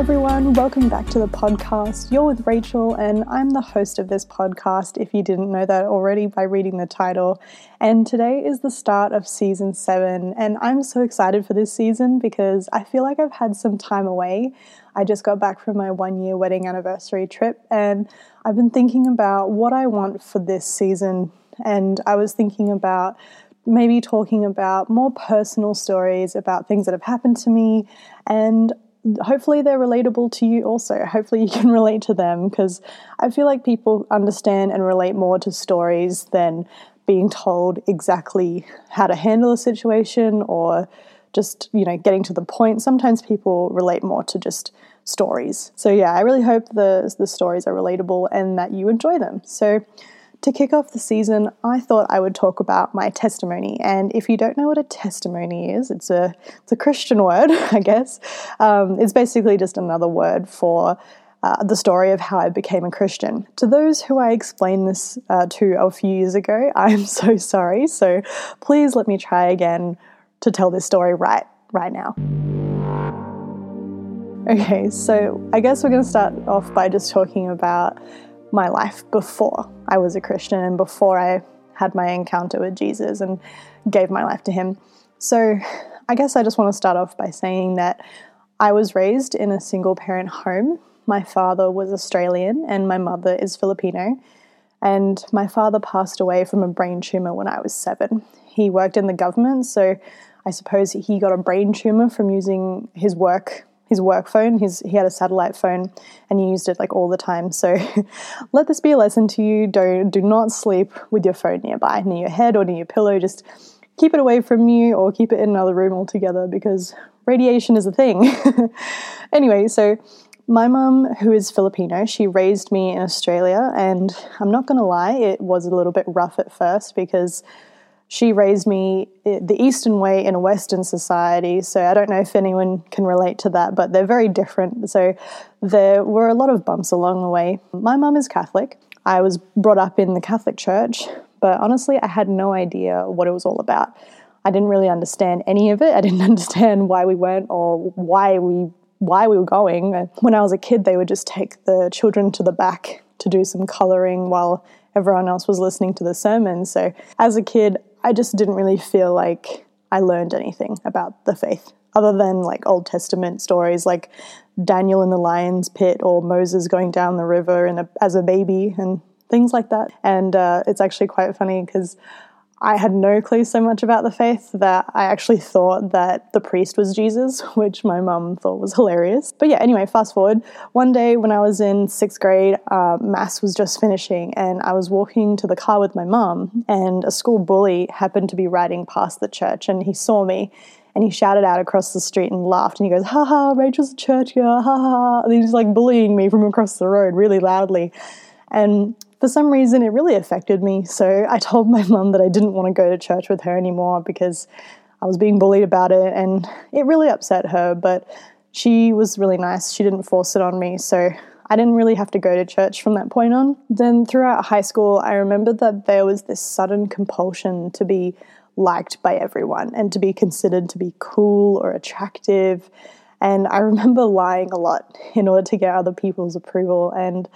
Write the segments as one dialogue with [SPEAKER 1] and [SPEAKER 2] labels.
[SPEAKER 1] everyone. Welcome back to the podcast. You're with Rachel, and I'm the host of this podcast, if you didn't know that already by reading the title. And today is the start of season seven, and I'm so excited for this season because I feel like I've had some time away. I just got back from my one year wedding anniversary trip, and I've been thinking about what I want for this season. And I was thinking about maybe talking about more personal stories about things that have happened to me and hopefully they're relatable to you also. Hopefully you can relate to them because I feel like people understand and relate more to stories than being told exactly how to handle a situation or just, you know, getting to the point. Sometimes people relate more to just stories. So yeah, I really hope the the stories are relatable and that you enjoy them. So to kick off the season, I thought I would talk about my testimony. And if you don't know what a testimony is, it's a it's a Christian word, I guess. Um, it's basically just another word for uh, the story of how I became a Christian. To those who I explained this uh, to a few years ago, I'm so sorry. So please let me try again to tell this story right right now. Okay, so I guess we're going to start off by just talking about my life before I was a Christian and before I had my encounter with Jesus and gave my life to Him. So, I guess I just want to start off by saying that I was raised in a single parent home. My father was Australian and my mother is Filipino. And my father passed away from a brain tumor when I was seven. He worked in the government, so I suppose he got a brain tumor from using his work his work phone. His he had a satellite phone and he used it like all the time. So let this be a lesson to you. Don't do not sleep with your phone nearby, near your head or near your pillow. Just keep it away from you or keep it in another room altogether because radiation is a thing. anyway, so my mum, who is Filipino, she raised me in Australia, and I'm not gonna lie, it was a little bit rough at first because she raised me eh, the Eastern way in a Western society. So I don't know if anyone can relate to that, but they're very different. So there were a lot of bumps along the way. My mum is Catholic. I was brought up in the Catholic Church, but honestly, I had no idea what it was all about. I didn't really understand any of it. I didn't understand why we went or why we why we were going. When I was a kid, they would just take the children to the back to do some coloring while everyone else was listening to the sermon. So as a kid, I just didn't really feel like I learned anything about the faith other than like Old Testament stories like Daniel in the lion's pit or Moses going down the river a, as a baby and things like that. And uh, it's actually quite funny because I had no clue so much about the faith that I actually thought that the priest was Jesus, which my mum thought was hilarious. But yeah, anyway, fast forward. One day when I was in sixth grade, uh, mass was just finishing, and I was walking to the car with my mum, and a school bully happened to be riding past the church, and he saw me. And he shouted out across the street and laughed, and he goes, "Ha ha! Rachel's a church girl, ha ha!" And he's like bullying me from across the road really loudly. And for some reason, it really affected me. So I told my mum that I didn't want to go to church with her anymore because I was being bullied about it, and it really upset her. But she was really nice. She didn't force it on me. So I didn't really have to go to church from that point on. Then throughout high school, I remember that there was this sudden compulsion to be liked by everyone and to be considered to be cool or attractive. And I remember lying a lot in order to get other people's approval. And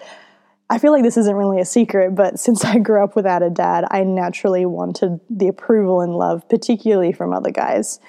[SPEAKER 1] I feel like this isn't really a secret, but since I grew up without a dad, I naturally wanted the approval and love, particularly from other guys.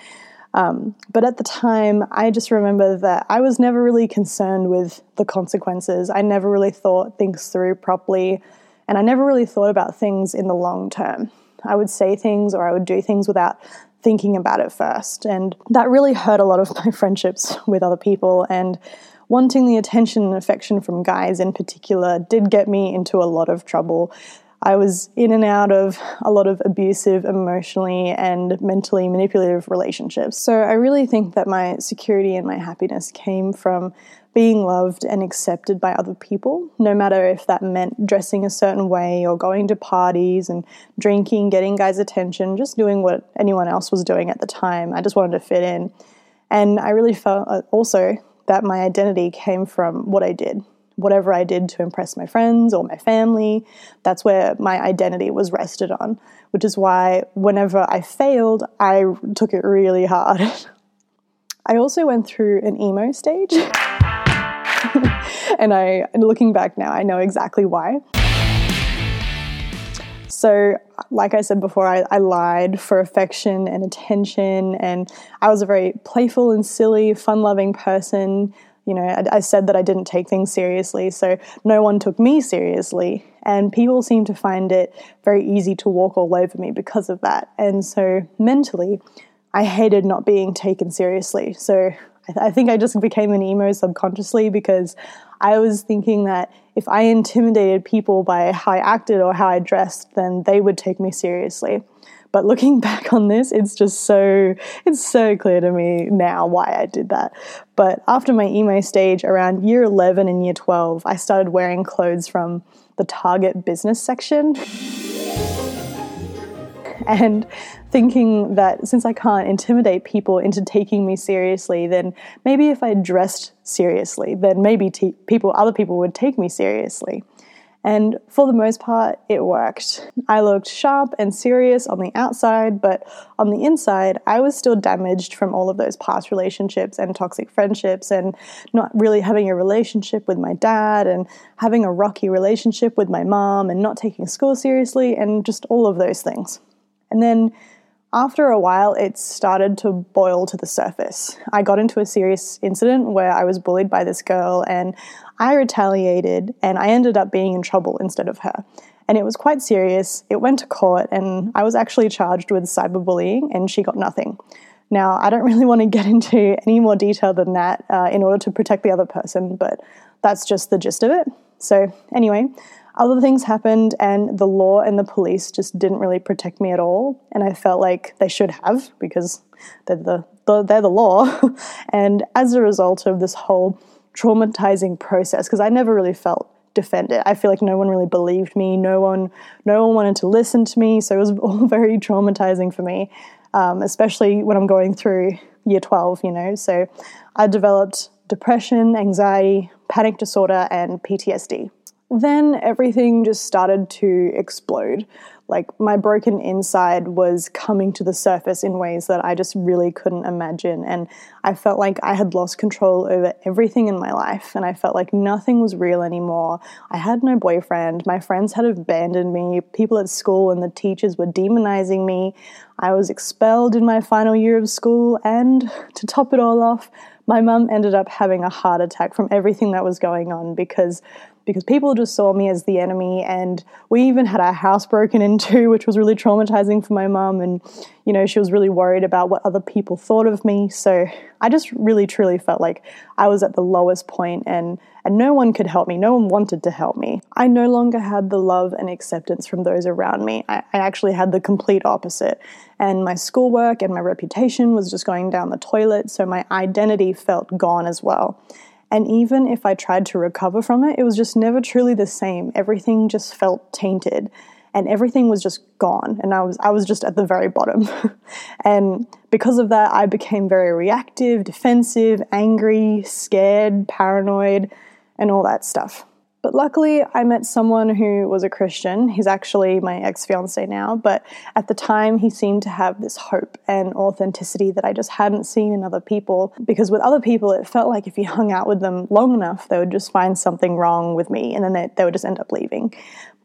[SPEAKER 1] Um, but at the time, I just remember that I was never really concerned with the consequences. I never really thought things through properly, and I never really thought about things in the long term. I would say things or I would do things without thinking about it first. And that really hurt a lot of my friendships with other people. And wanting the attention and affection from guys in particular did get me into a lot of trouble. I was in and out of a lot of abusive, emotionally, and mentally manipulative relationships. So I really think that my security and my happiness came from being loved and accepted by other people, no matter if that meant dressing a certain way or going to parties and drinking, getting guys' attention, just doing what anyone else was doing at the time. I just wanted to fit in. And I really felt uh, also that my identity came from what I did. Whatever I did to impress my friends or my family, that's where my identity was rested on, which is why whenever I failed, I took it really hard. I also went through an emo stage. and I, looking back now, I know exactly why. So, like I said before, I, I, lied for affection and attention, and I was a very playful and silly, fun loving person. You know, I, I, said that I didn't take things seriously, so no one took me seriously. And people seemed to find it very easy to walk all over me because of that. And so mentally, I hated not being taken seriously. So I, think I just became an emo subconsciously because I was thinking that if I intimidated people by how I acted or how I dressed, then they would take me seriously. But looking back on this, it's just so it's so clear to me now why I did that. But after my emo stage around year 11 and year 12, I started wearing clothes from the Target business section. and thinking that since I can't intimidate people into taking me seriously, then maybe if I dressed seriously, then maybe people, other people would take me seriously. And for the most part, it worked. I looked sharp and serious on the outside, but on the inside, I was still damaged from all of those past relationships and toxic friendships, and not really having a relationship with my dad, and having a rocky relationship with my mom, and not taking school seriously, and just all of those things. And then after a while, it started to boil to the surface. I got into a serious incident where I was bullied by this girl and I retaliated and I ended up being in trouble instead of her. And it was quite serious. It went to court and I was actually charged with cyberbullying and she got nothing. Now, I don't really want to get into any more detail than that uh, in order to protect the other person, but that's just the gist of it. So, anyway, other things happened, and the law and the police just didn't really protect me at all. And I felt like they should have because they're the, the they're the law. and as a result of this whole traumatizing process, because I never really felt defended. I feel like no one really believed me. No one, no one wanted to listen to me. So it was all very traumatizing for me, um, especially when I'm going through year 12, you know. So I developed depression, anxiety, panic disorder, and PTSD then everything just started to explode. Like my broken inside was coming to the surface in ways that I just really couldn't imagine. And I felt like I had lost control over everything in my life. And I felt like nothing was real anymore. I had no boyfriend. My friends had abandoned me. People at school and the teachers were demonizing me. I was expelled in my final year of school. And to top it all off, my mum ended up having a heart attack from everything that was going on because because people just saw me as the enemy. And we even had our house broken into which was really traumatizing for my mum. And you know she was really worried about what other people thought of me. So i just really truly felt like i was at the lowest point and and no one could help me. No one wanted to help me. I no longer had the love and acceptance from those around me. I, I actually had the complete opposite. And my schoolwork and my reputation was just going down the toilet. So my identity felt gone as well and even if I tried to recover from it, it was just never truly the same. Everything just felt tainted and everything was just gone and I was I was just at the very bottom. and because of that, I became very reactive, defensive, angry, scared, paranoid, and all that stuff. But luckily, I met someone who was a Christian. He's actually my ex fiance now, but at the time, he seemed to have this hope and authenticity that I just hadn't seen in other people. Because with other people, it felt like if you hung out with them long enough, they would just find something wrong with me and then they, they would just end up leaving.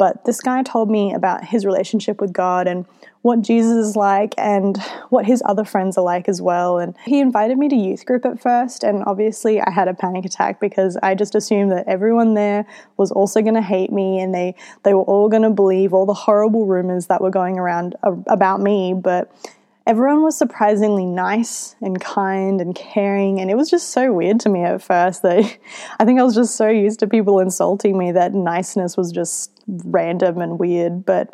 [SPEAKER 1] But this guy told me about his relationship with God and what Jesus is like and what his other friends are like as well. And he invited me to youth group at first, and obviously I had a panic attack because I just assumed that everyone there was also going to hate me and they they were all going to believe all the horrible rumors that were going around about me, but everyone was surprisingly nice and kind and caring and it was just so weird to me at first that i think i was just so used to people insulting me that niceness was just random and weird but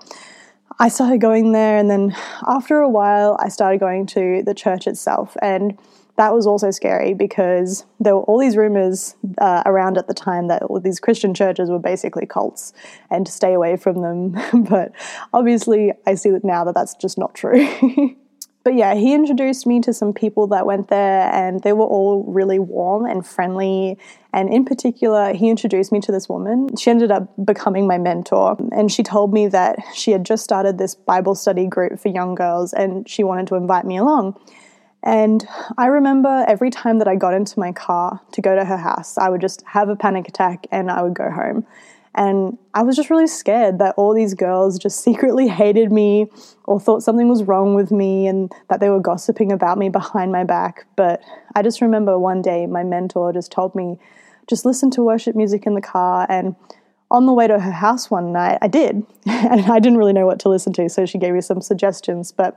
[SPEAKER 1] I started going there, and then after a while, I started going to the church itself. And that was also scary because there were all these rumors uh, around at the time that these Christian churches were basically cults and to stay away from them. but obviously, I see that now that that's just not true. but yeah, he introduced me to some people that went there, and they were all really warm and friendly. And in particular, he introduced me to this woman. She ended up becoming my mentor, and she told me that she had just started this Bible study group for young girls, and she wanted to invite me along. And I remember every time that I got into my car to go to her house, I would just have a panic attack and I would go home. And I was just really scared that all these girls just secretly hated me or thought something was wrong with me and that they were gossiping about me behind my back. But I just remember one day my mentor just told me, just listen to worship music in the car and on the way to her house one night, I did, and I didn't really know what to listen to, so she gave me some suggestions. But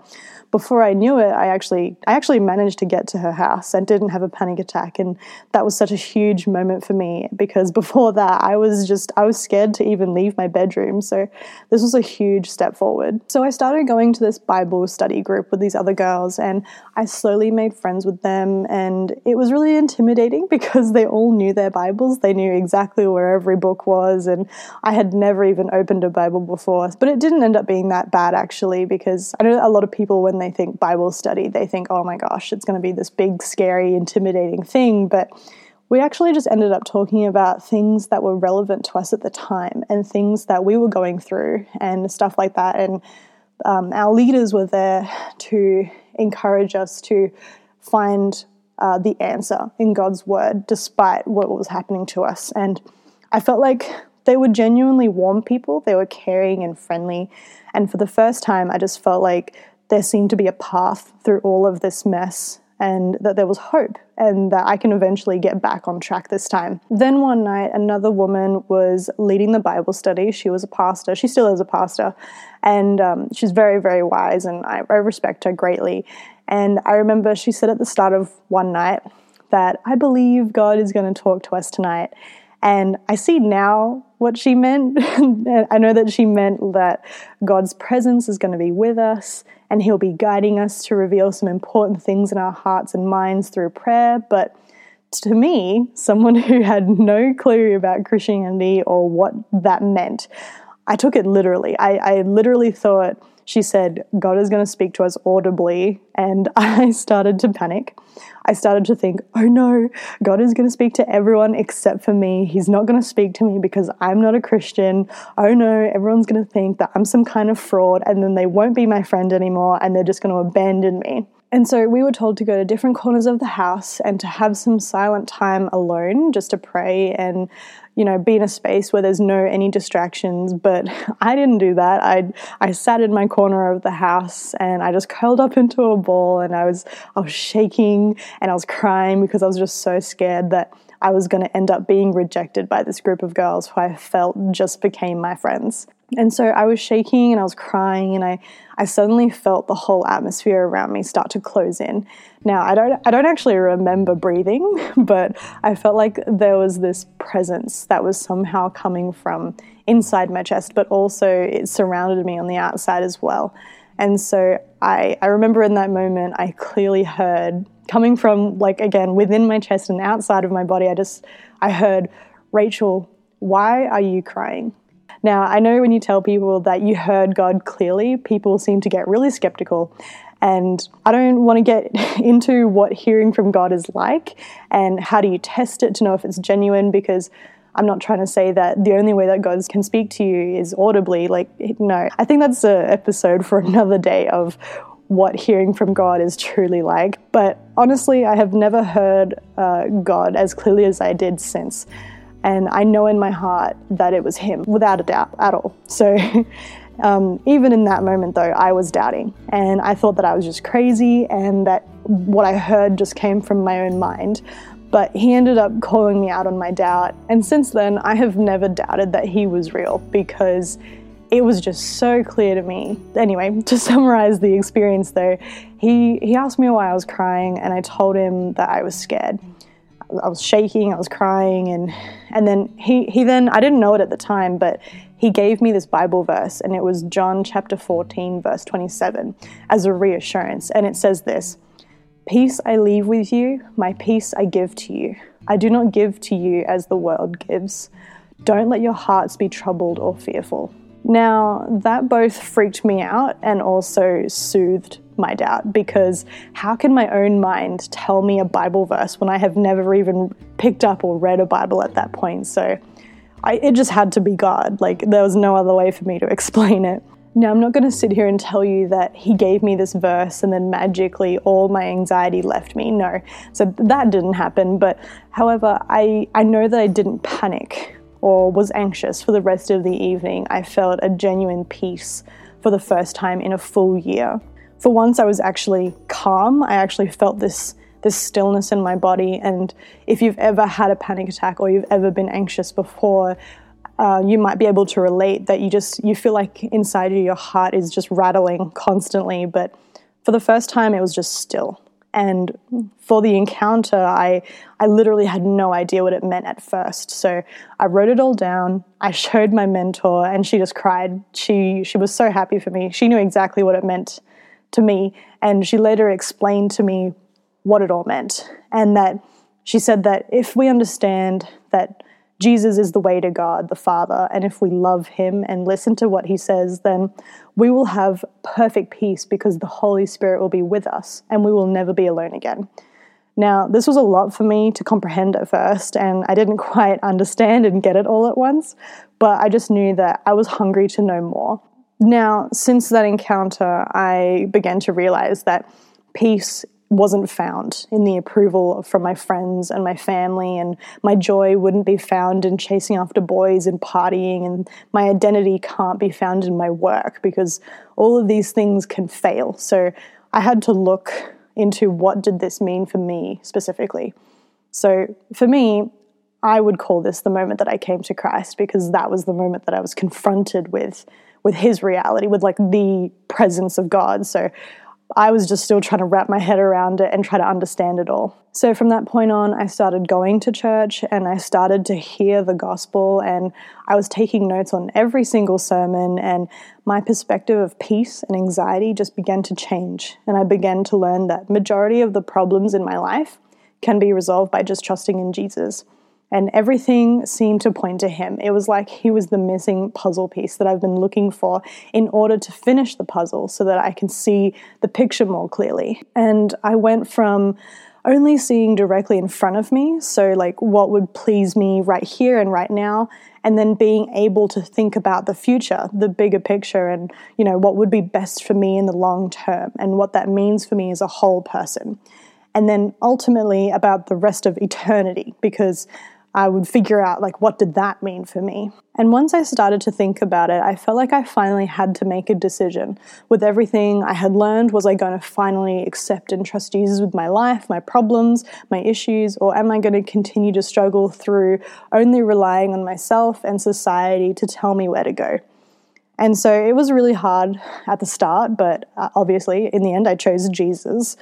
[SPEAKER 1] before I knew it, I actually I actually managed to get to her house and didn't have a panic attack, and that was such a huge moment for me because before that I was just I was scared to even leave my bedroom. So this was a huge step forward. So I started going to this Bible study group with these other girls, and I slowly made friends with them, and it was really intimidating because they all knew their Bibles, they knew exactly where every book was, and I had never even opened a Bible before. But it didn't end up being that bad actually, because I know a lot of people when they think Bible study, they think, oh my gosh, it's going to be this big, scary, intimidating thing. But we actually just ended up talking about things that were relevant to us at the time and things that we were going through and stuff like that. And um, our leaders were there to encourage us to find uh, the answer in God's word despite what was happening to us. And I felt like they were genuinely warm people, they were caring and friendly. And for the first time, I just felt like there seemed to be a path through all of this mess and that there was hope and that I can eventually get back on track this time. Then one night, another woman was leading the Bible study. She was a pastor, she still is a pastor, and um, she's very, very wise, and I, I respect her greatly. And I remember she said at the start of one night that I believe God is going to talk to us tonight. And I see now what she meant. I know that she meant that God's presence is going to be with us and He'll be guiding us to reveal some important things in our hearts and minds through prayer. But to me, someone who had no clue about Christianity or what that meant, I took it literally. I, I literally thought she said, God is going to speak to us audibly. And I started to panic. I started to think, oh no, God is going to speak to everyone except for me. He's not going to speak to me because I'm not a Christian. Oh no, everyone's going to think that I'm some kind of fraud and then they won't be my friend anymore and they're just going to abandon me. And so we were told to go to different corners of the house and to have some silent time alone just to pray and you know be in a space where there's no any distractions but I didn't do that I I sat in my corner of the house and I just curled up into a ball and I was I was shaking and I was crying because I was just so scared that I was going to end up being rejected by this group of girls who I felt just became my friends. And so I was shaking and I was crying and I, I suddenly felt the whole atmosphere around me start to close in. Now I don't I don't actually remember breathing, but I felt like there was this presence that was somehow coming from inside my chest, but also it surrounded me on the outside as well. And so I, I remember in that moment I clearly heard coming from like again within my chest and outside of my body, I just I heard, Rachel, why are you crying? Now, I know when you tell people that you heard God clearly, people seem to get really skeptical. And I don't want to get into what hearing from God is like and how do you test it to know if it's genuine because I'm not trying to say that the only way that God can speak to you is audibly. Like, no. I think that's an episode for another day of what hearing from God is truly like. But honestly, I have never heard uh, God as clearly as I did since. And I know in my heart that it was him, without a doubt at all. So um, even in that moment, though, I was doubting. And I thought that I was just crazy and that what I heard just came from my own mind. But he ended up calling me out on my doubt. And since then, I have never doubted that he was real because it was just so clear to me. Anyway, to summarize the experience though, he, he asked me why I was crying, and I told him that I was scared. I was shaking, I was crying, and and then he he then I didn't know it at the time, but he gave me this Bible verse, and it was John chapter 14, verse 27, as a reassurance. And it says this Peace I leave with you, my peace I give to you. I do not give to you as the world gives. Don't let your hearts be troubled or fearful. Now, that both freaked me out and also soothed my doubt because how can my own mind tell me a Bible verse when I have never even picked up or read a Bible at that point? So I, it just had to be God. Like, there was no other way for me to explain it. Now, I'm not going to sit here and tell you that he gave me this verse and then magically all my anxiety left me. No. So that didn't happen. But however, I, I know that I didn't panic or was anxious for the rest of the evening. I felt a genuine peace for the first time in a full year. For once, I was actually calm. I actually felt this this stillness in my body. And if you've ever had a panic attack or you've ever been anxious before, uh, you might be able to relate that you just you feel like inside you your heart is just rattling constantly. But for the first time it was just still. And for the encounter i i literally had no idea what it meant at first. So i wrote it all down. I showed my mentor and she just cried. She she was so happy for me. She knew exactly what it meant to me and she later explained to me what it all meant and that she said that if we understand that Jesus is the way to God, the Father, and if we love Him and listen to what He says, then we will have perfect peace because the Holy Spirit will be with us and we will never be alone again. Now, this was a lot for me to comprehend at first, and I didn't quite understand and get it all at once, but I just knew that I was hungry to know more. Now, since that encounter, I began to realize that peace wasn't found in the approval from my friends and my family, and my joy wouldn't be found in chasing after boys and partying, and my identity can't be found in my work because all of these things can fail. So I had to look into what did this mean for me specifically. So for me, I would call this the moment that I came to Christ because that was the moment that I was confronted with with his reality with like the presence of God. So I was just still trying to wrap my head around it and try to understand it all. So from that point on, I started going to church and I started to hear the gospel and I was taking notes on every single sermon and my perspective of peace and anxiety just began to change and I began to learn that majority of the problems in my life can be resolved by just trusting in Jesus and everything seemed to point to him. It was like he was the missing puzzle piece that I've been looking for in order to finish the puzzle so that I can see the picture more clearly. And I went from only seeing directly in front of me, so like what would please me right here and right now, and then being able to think about the future, the bigger picture, and you know what would be best for me in the long term, and what that means for me as a whole person. And then ultimately about the rest of eternity, because I would figure out like what did that mean for me. And once I started to think about it, I felt like I finally had to make a decision. With everything I had learned, was I going to finally accept and trust Jesus with my life, my problems, my issues, or am I going to continue to struggle through only relying on myself and society to tell me where to go? And so it was really hard at the start, but uh, obviously in the end I chose Jesus.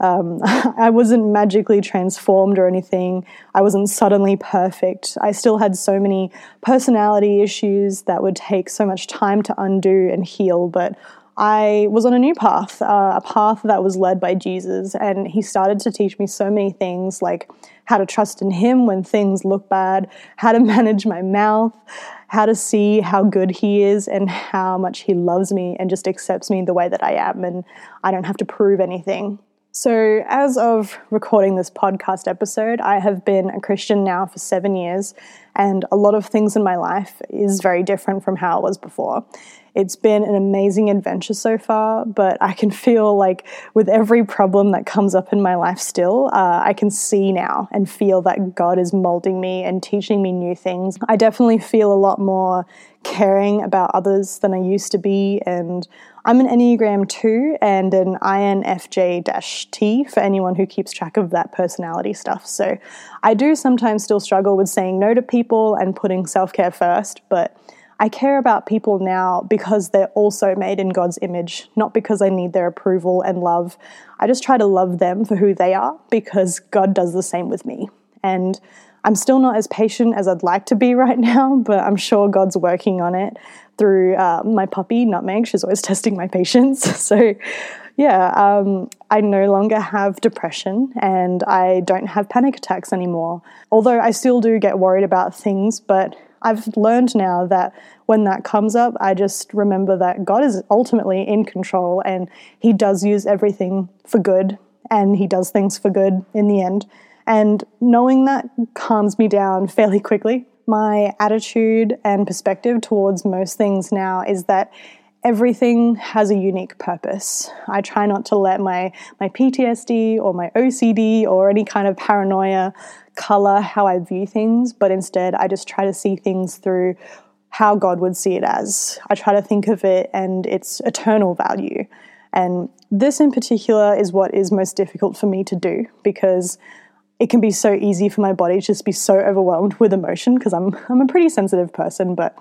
[SPEAKER 1] Um, I wasn't magically transformed or anything. I wasn't suddenly perfect. I still had so many personality issues that would take so much time to undo and heal, but I was on a new path, uh, a path that was led by Jesus, and he started to teach me so many things like how to trust in him when things look bad, how to manage my mouth, how to see how good he is and how much he loves me and just accepts me the way that I am, and I don't have to prove anything. So, as of recording this podcast episode, I have been a Christian now for seven years, and a lot of things in my life is very different from how it was before. It's been an amazing adventure so far, but I can feel like with every problem that comes up in my life still, uh, I can see now and feel that God is molding me and teaching me new things. I definitely feel a lot more caring about others than I used to be, and I'm an Enneagram 2 and an INFJ T for anyone who keeps track of that personality stuff. So I do sometimes still struggle with saying no to people and putting self care first, but I care about people now because they're also made in God's image, not because I need their approval and love. I just try to love them for who they are because God does the same with me. And I'm still not as patient as I'd like to be right now, but I'm sure God's working on it through uh, my puppy, Nutmeg. She's always testing my patience. So, yeah, um, I no longer have depression and I don't have panic attacks anymore. Although I still do get worried about things, but I've learned now that when that comes up, I just remember that God is ultimately in control and He does use everything for good and He does things for good in the end. And knowing that calms me down fairly quickly. My attitude and perspective towards most things now is that everything has a unique purpose. I try not to let my, my PTSD or my OCD or any kind of paranoia color how I view things, but instead I just try to see things through how God would see it as. I try to think of it and its eternal value. And this in particular is what is most difficult for me to do because it can be so easy for my body to just be so overwhelmed with emotion because I'm I'm a pretty sensitive person, but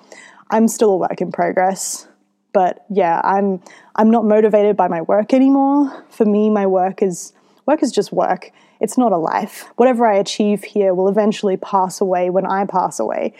[SPEAKER 1] I'm still a work in progress. But yeah, I'm I'm not motivated by my work anymore. For me, my work is work is just work. It's not a life. Whatever I achieve here will eventually pass away when I pass away.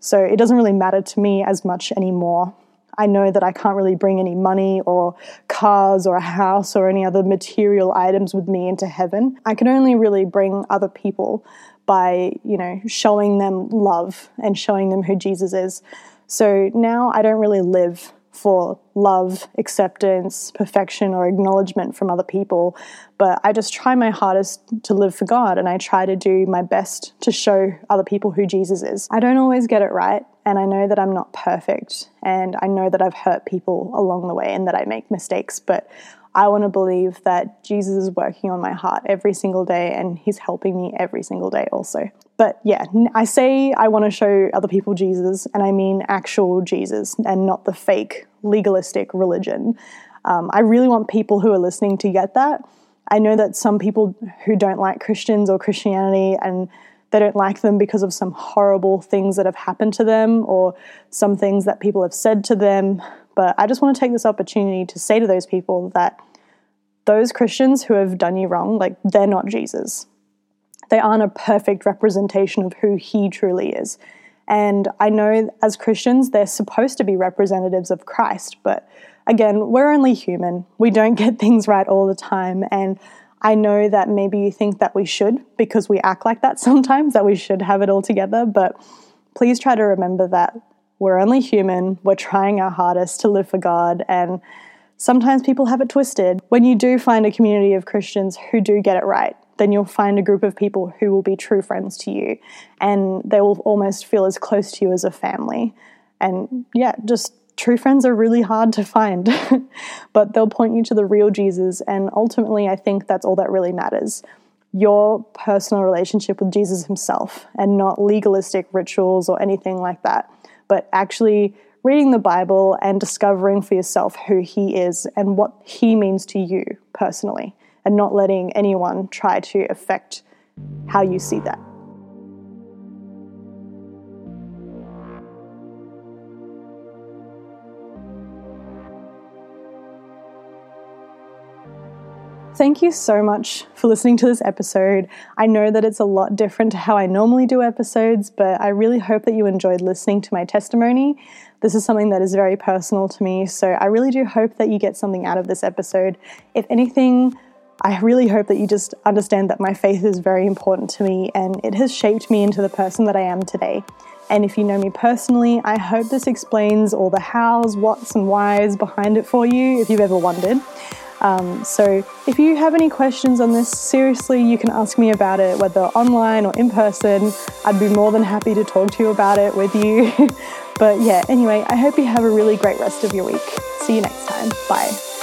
[SPEAKER 1] So it doesn't really matter to me as much anymore. I know that I can't really bring any money or cars or a house or any other material items with me into heaven. I can only really bring other people by, you know, showing them love and showing them who Jesus is. So now I don't really live for love, acceptance, perfection, or acknowledgement from other people. But I just try my hardest to live for God and I try to do my best to show other people who Jesus is. I don't always get it right, and I know that I'm not perfect, and I know that I've hurt people along the way and that I make mistakes, but I want to believe that Jesus is working on my heart every single day and he's helping me every single day also. But yeah, I say I want to show other people Jesus, and I mean actual Jesus and not the fake legalistic religion. Um, I really want people who are listening to get that. I know that some people who don't like Christians or Christianity and they don't like them because of some horrible things that have happened to them or some things that people have said to them. But I just want to take this opportunity to say to those people that those Christians who have done you wrong, like, they're not Jesus. They aren't a perfect representation of who he truly is. And I know as Christians, they're supposed to be representatives of Christ, but again, we're only human. We don't get things right all the time. And I know that maybe you think that we should because we act like that sometimes, that we should have it all together. But please try to remember that we're only human. We're trying our hardest to live for God. And sometimes people have it twisted. When you do find a community of Christians who do get it right, then you'll find a group of people who will be true friends to you and they will almost feel as close to you as a family. And yeah, just true friends are really hard to find, but they'll point you to the real Jesus. And ultimately, I think that's all that really matters your personal relationship with Jesus himself and not legalistic rituals or anything like that, but actually reading the Bible and discovering for yourself who he is and what he means to you personally and not letting anyone try to affect how you see that. Thank you so much for listening to this episode. I know that it's a lot different to how I normally do episodes, but I really hope that you enjoyed listening to my testimony. This is something that is very personal to me, so I really do hope that you get something out of this episode. If anything, I really hope that you just understand that my faith is very important to me and it has shaped me into the person that I am today. And if you know me personally, I hope this explains all the hows, whats, and whys behind it for you if you've ever wondered. Um, so if you have any questions on this, seriously, you can ask me about it, whether online or in person. I'd be more than happy to talk to you about it with you. but yeah, anyway, I hope you have a really great rest of your week. See you next time. Bye.